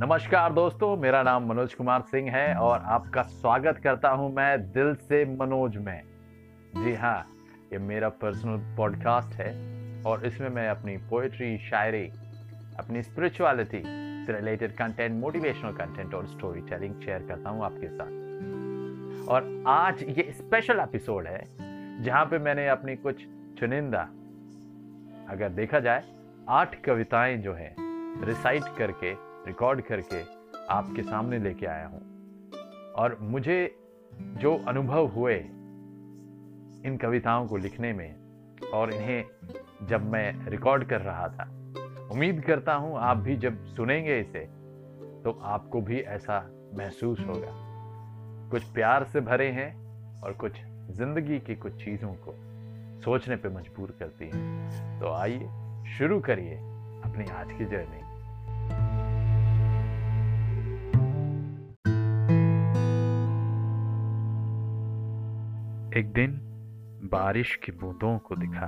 नमस्कार दोस्तों, मेरा नाम मनोज कुमार सिंह है और आपका स्वागत करता हूँ मैं दिल से मनोज में। जी हाँ ये मेरा पर्सनल पॉडकास्ट है और इसमें मैं अपनी पोएट्री शायरी, अपनी स्पिरिचुअलिटी से रिलेटेड कंटेंट मोटिवेशनल कंटेंट और स्टोरी टेलिंग शेयर करता हूँ आपके साथ। और आज ये स्पेशल एपिसोड है जहाँ पे मैंने अपनी कुछ चुनिंदा, अगर देखा जाए, आठ कविताएँ जो है रिसाइट करके रिकॉर्ड करके आपके सामने लेके आया हूँ। और मुझे जो अनुभव हुए इन कविताओं को लिखने में और इन्हें जब मैं रिकॉर्ड कर रहा था, उम्मीद करता हूँ आप भी जब सुनेंगे इसे तो आपको भी ऐसा महसूस होगा। कुछ प्यार से भरे हैं और कुछ ज़िंदगी की कुछ चीज़ों को सोचने पे मजबूर करती हैं। तो आइए शुरू करिए अपनी आज की जर्नी। एक दिन बारिश की बूंदों को दिखा।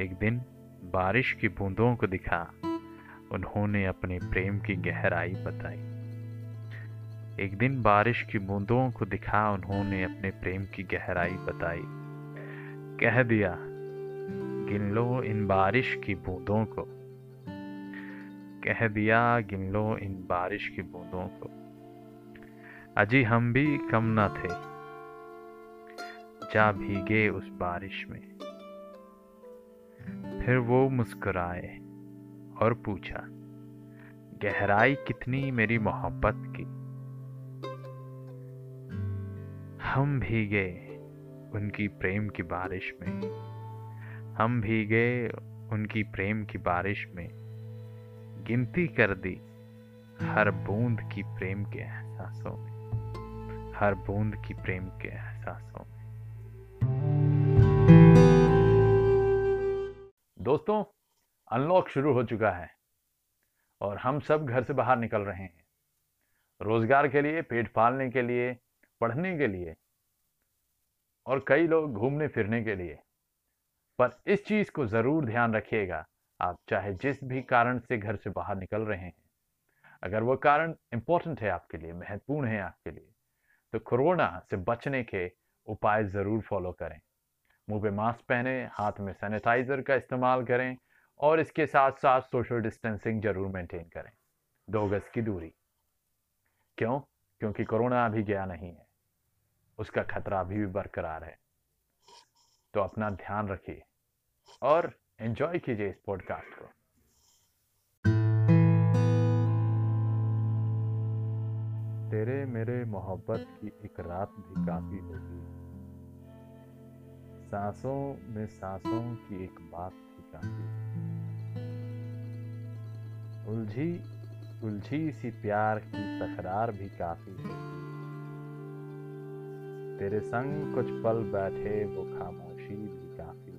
एक दिन बारिश की बूंदों को दिखा। उन्होंने अपने प्रेम की गहराई बताई। एक दिन बारिश की बूंदों को दिखा। उन्होंने अपने प्रेम की गहराई बताई। कह दिया, गिन लो इन बारिश की बूंदों को। कह दिया, गिन लो इन बारिश की बूंदों को। अजी हम भी कम न थे। जा भीगे उस बारिश में। फिर वो मुस्कुराए और पूछा, गहराई कितनी मेरी मोहब्बत की? हम भीगे उनकी प्रेम की बारिश में। हम भीगे उनकी प्रेम की बारिश में। गिनती कर दी हर बूंद की प्रेम के एहसासों में। हर बूंद की प्रेम के एहसासों में। दोस्तों अनलॉक शुरू हो चुका है और हम सब घर से बाहर निकल रहे हैं। रोज़गार के लिए, पेट पालने के लिए, पढ़ने के लिए और कई लोग घूमने फिरने के लिए। पर इस चीज़ को ज़रूर ध्यान रखिएगा, आप चाहे जिस भी कारण से घर से बाहर निकल रहे हैं, अगर वो कारण इंपॉर्टेंट है आपके लिए, महत्वपूर्ण है आपके लिए तो कोरोना से बचने के उपाय ज़रूर फॉलो करें। मुँह पे मास्क पहने, हाथ में सैनिटाइज़र का इस्तेमाल करें और इसके साथ साथ सोशल डिस्टेंसिंग ज़रूर मेंटेन करें। दो गज की दूरी। क्यों? क्योंकि कोरोना अभी गया नहीं है। उसका खतरा अभी भी बरकरार है। तो अपना ध्यान रखिए और एंजॉय कीजिए इस पॉडकास्ट को। तेरे मेरे मोहब्बत की एक रात भी काफ़ी होगी। सांसों में सांसों की एक बात थी उलझी उलझी सी प्यार की तकरार भी काफ़ी है। तेरे संग कुछ पल बैठे वो खामोशी भी काफ़ी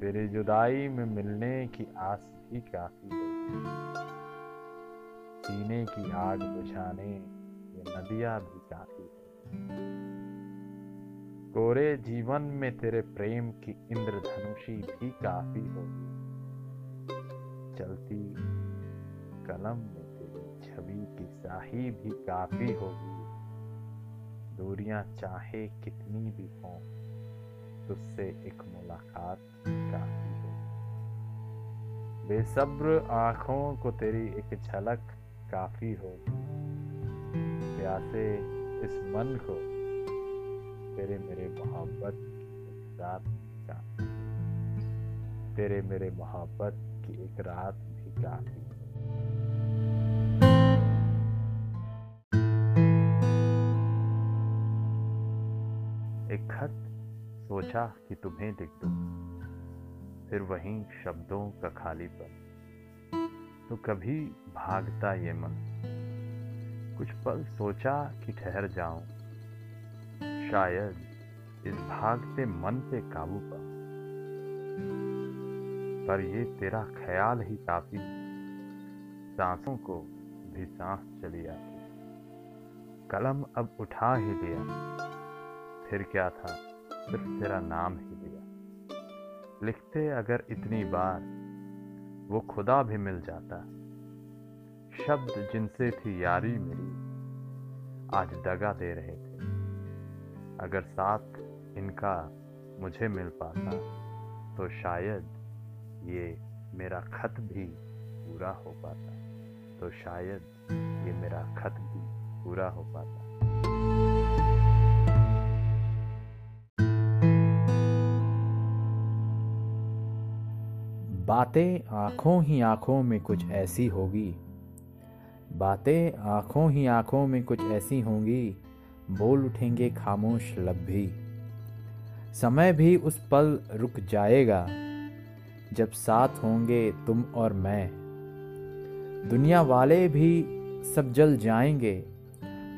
तेरी जुदाई में मिलने की आस भी काफ़ी है। सीने की आग बुझाने ये नदियाँ भी काफ़ी है। कोरे जीवन में तेरे प्रेम की इंद्रधनुषी भी काफ़ी होगी। चलती कलम में तेरी छवि की शाही भी काफ़ी होगी। दूरियाँ चाहे कितनी भी हों, तुझसे एक मुलाकात काफ़ी होगी। बेसब्र आँखों को तेरी एक झलक काफ़ी होगी। प्यासे इस मन को तेरे मेरे मोहब्बत की रात तेरे मेरे मोहब्बत की एक रात भी काफ़ी एक खत सोचा कि तुम्हें लिख दूँ, फिर वहीं शब्दों का खाली पर तो कभी भागता ये मन, कुछ पल सोचा कि ठहर जाऊँ शायद इस भागते मन पे काबू पा। पर ये तेरा ख्याल ही काफ़ी सांसों को भी सांस चली आती। कलम अब उठा ही लिया। फिर क्या था? सिर्फ़ तेरा नाम ही लिया। लिखते अगर इतनी बार, वो खुदा भी मिल जाता। शब्द जिनसे थी यारी मेरी, आज दगा दे रहे थे। अगर साथ इनका मुझे मिल पाता तो शायद ये मेरा खत भी पूरा हो पाता। तो शायद ये मेरा खत भी पूरा हो पाता। बातें आँखों ही आँखों में कुछ ऐसी होगी। बातें आँखों ही आँखों में कुछ ऐसी होंगी बोल उठेंगे खामोश लब भी। समय भी उस पल रुक जाएगा, जब साथ होंगे तुम और मैं। दुनिया वाले भी सब जल जाएँगे,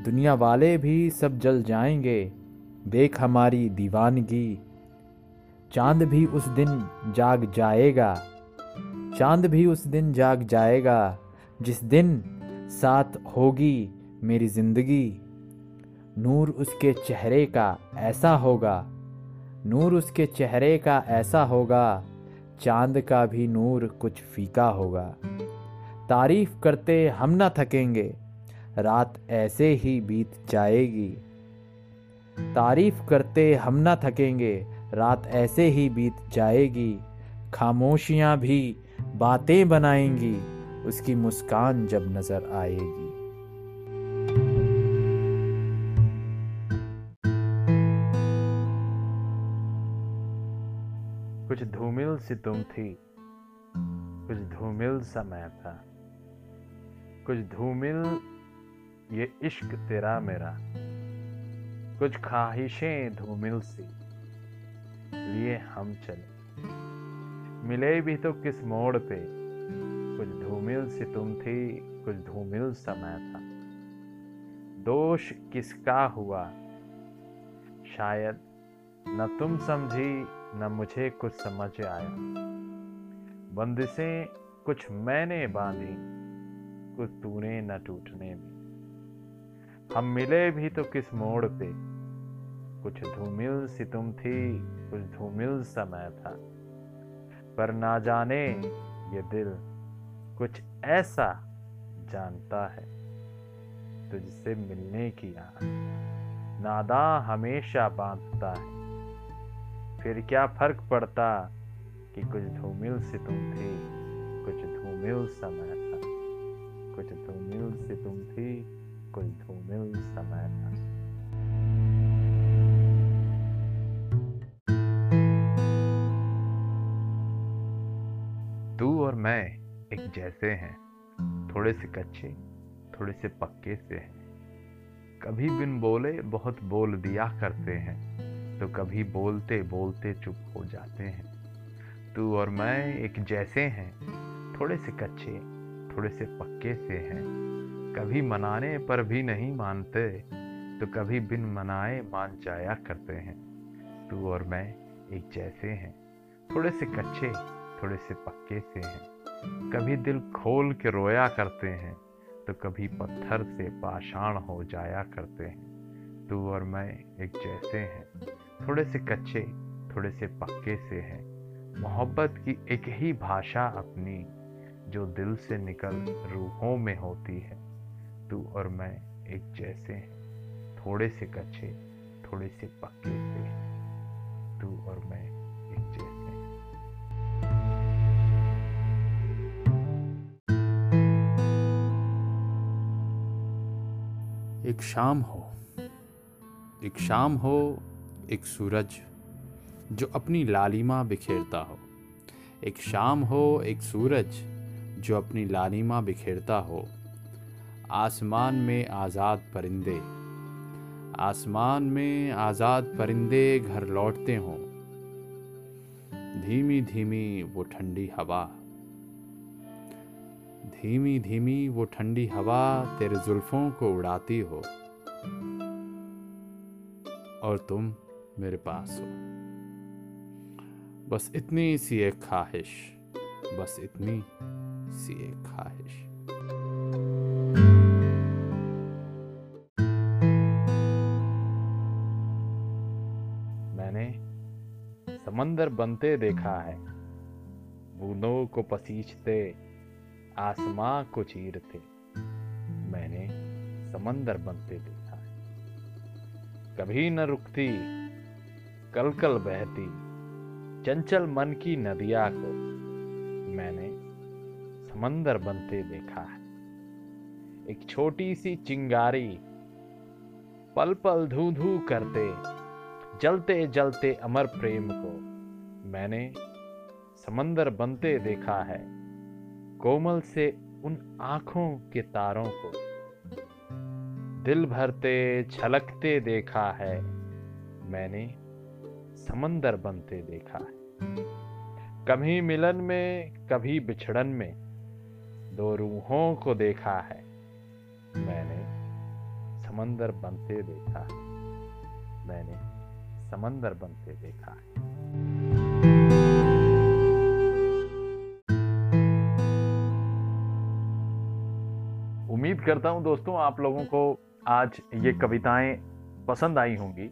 दुनिया वाले भी सब जल जाएँगे। देख हमारी दीवानगी, चाँद भी उस दिन जाग जाएगा, चाँद भी उस दिन जाग जाएगा, जिस दिन साथ होगी मेरी ज़िंदगी। नूर उसके चेहरे का ऐसा होगा। नूर उसके चेहरे का ऐसा होगा, चाँद का भी नूर कुछ फीका होगा। तारीफ़ करते हम ना थकेंगे, रात ऐसे ही बीत जाएगी। तारीफ़ करते हम ना थकेंगे, रात ऐसे ही बीत जाएगी। खामोशियाँ भी बातें बनाएँगी, उसकी मुस्कान जब नज़र आएगी। धूमिल सी तुम थी। कुछ धूमिल समय था। कुछ धूमिल, ये इश्क तेरा मेरा। कुछ ख्वाहिशें धूमिल सी। लिए हम चले। मिले भी तो किस मोड़ पे? कुछ धूमिल सी तुम थी, कुछ धूमिल समय था। दोष किसका हुआ? शायद न तुम समझी न मुझे कुछ समझ आया। बंदिशें कुछ मैंने बांधी, कुछ तूने न टूटने में। हम मिले भी तो किस मोड़ पे? कुछ धूमिल सी तुम थी, कुछ धूमिल समय था। पर ना जाने ये दिल कुछ ऐसा जानता है, तुझसे मिलने की आह नादा हमेशा बांधता है। फिर क्या फ़र्क पड़ता कि कुछ धूमिल से तुम थी, कुछ धूमिल समय था। कुछ धूमिल से तुम थी, कुछ धूमिल समय था। तू और मैं एक जैसे हैं, थोड़े से कच्चे, थोड़े से पक्के से हैं। कभी बिन बोले बहुत बोल दिया करते हैं। तो कभी बोलते बोलते चुप हो जाते हैं। तू और मैं एक जैसे हैं, थोड़े से कच्चे, थोड़े से पक्के से हैं। कभी मनाने पर भी नहीं मानते तो कभी बिन मनाए मान जाया करते हैं। तू और मैं एक जैसे हैं, थोड़े से कच्चे, थोड़े से पक्के से हैं। कभी दिल खोल के रोया करते हैं तो कभी पत्थर से पाषाण हो जाया करते हैं। तू और मैं एक जैसे हैं थोड़े से कच्चे, थोड़े से पक्के से हैं। मोहब्बत की एक ही भाषा अपनी, जो दिल से निकल रूहों में होती है। तू और मैं एक जैसे हैं, थोड़े से कच्चे, थोड़े से पक्के से तू और मैं एक जैसे एक शाम हो, एक शाम हो एक सूरज जो अपनी लालिमा बिखेरता हो। एक शाम हो, एक सूरज जो अपनी लालिमा बिखेरता हो। आसमान में आज़ाद परिंदे। आसमान में आज़ाद परिंदे घर लौटते हों। धीमी धीमी वो ठंडी हवा। धीमी धीमी वो ठंडी हवा तेरे जुल्फों को उड़ाती हो। और तुम? मेरे पास हो। बस इतनी सी एक ख्वाहिश, बस इतनी सी एक ख्वाहिश। मैंने समंदर बनते देखा है, बूंदों को पसीजते, आसमां को चीरते। मैंने समंदर बनते देखा है। कभी न रुकती कल कल बहती, चंचल मन की नदिया को मैंने समंदर बनते देखा है। एक छोटी सी चिंगारी पल पल धू धू करते, जलते जलते अमर प्रेम को मैंने समंदर बनते देखा है। कोमल से उन आँखों के तारों को दिल भरते, छलकते देखा है। मैंने समंदर बनते देखा है। कभी मिलन में, कभी बिछड़न में, दो रूहों को देखा है। मैंने समंदर बनते देखा है। मैंने समंदर बनते देखा है। उम्मीद करता हूँ दोस्तों, आप लोगों को आज ये कविताएँ पसंद आई होंगी।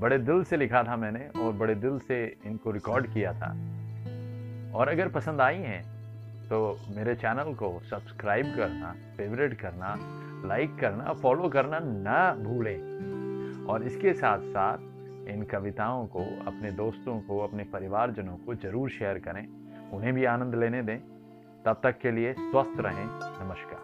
बड़े दिल से लिखा था मैंने और बड़े दिल से इनको रिकॉर्ड किया था। और अगर पसंद आई हैं तो मेरे चैनल को सब्सक्राइब करना फेवरेट करना लाइक करना फॉलो करना ना भूलें। और इसके साथ साथ इन कविताओं को, अपने दोस्तों को, अपने परिवारजनों को ज़रूर शेयर करें। उन्हें भी आनंद लेने दें। तब तक के लिए स्वस्थ रहें। नमस्कार।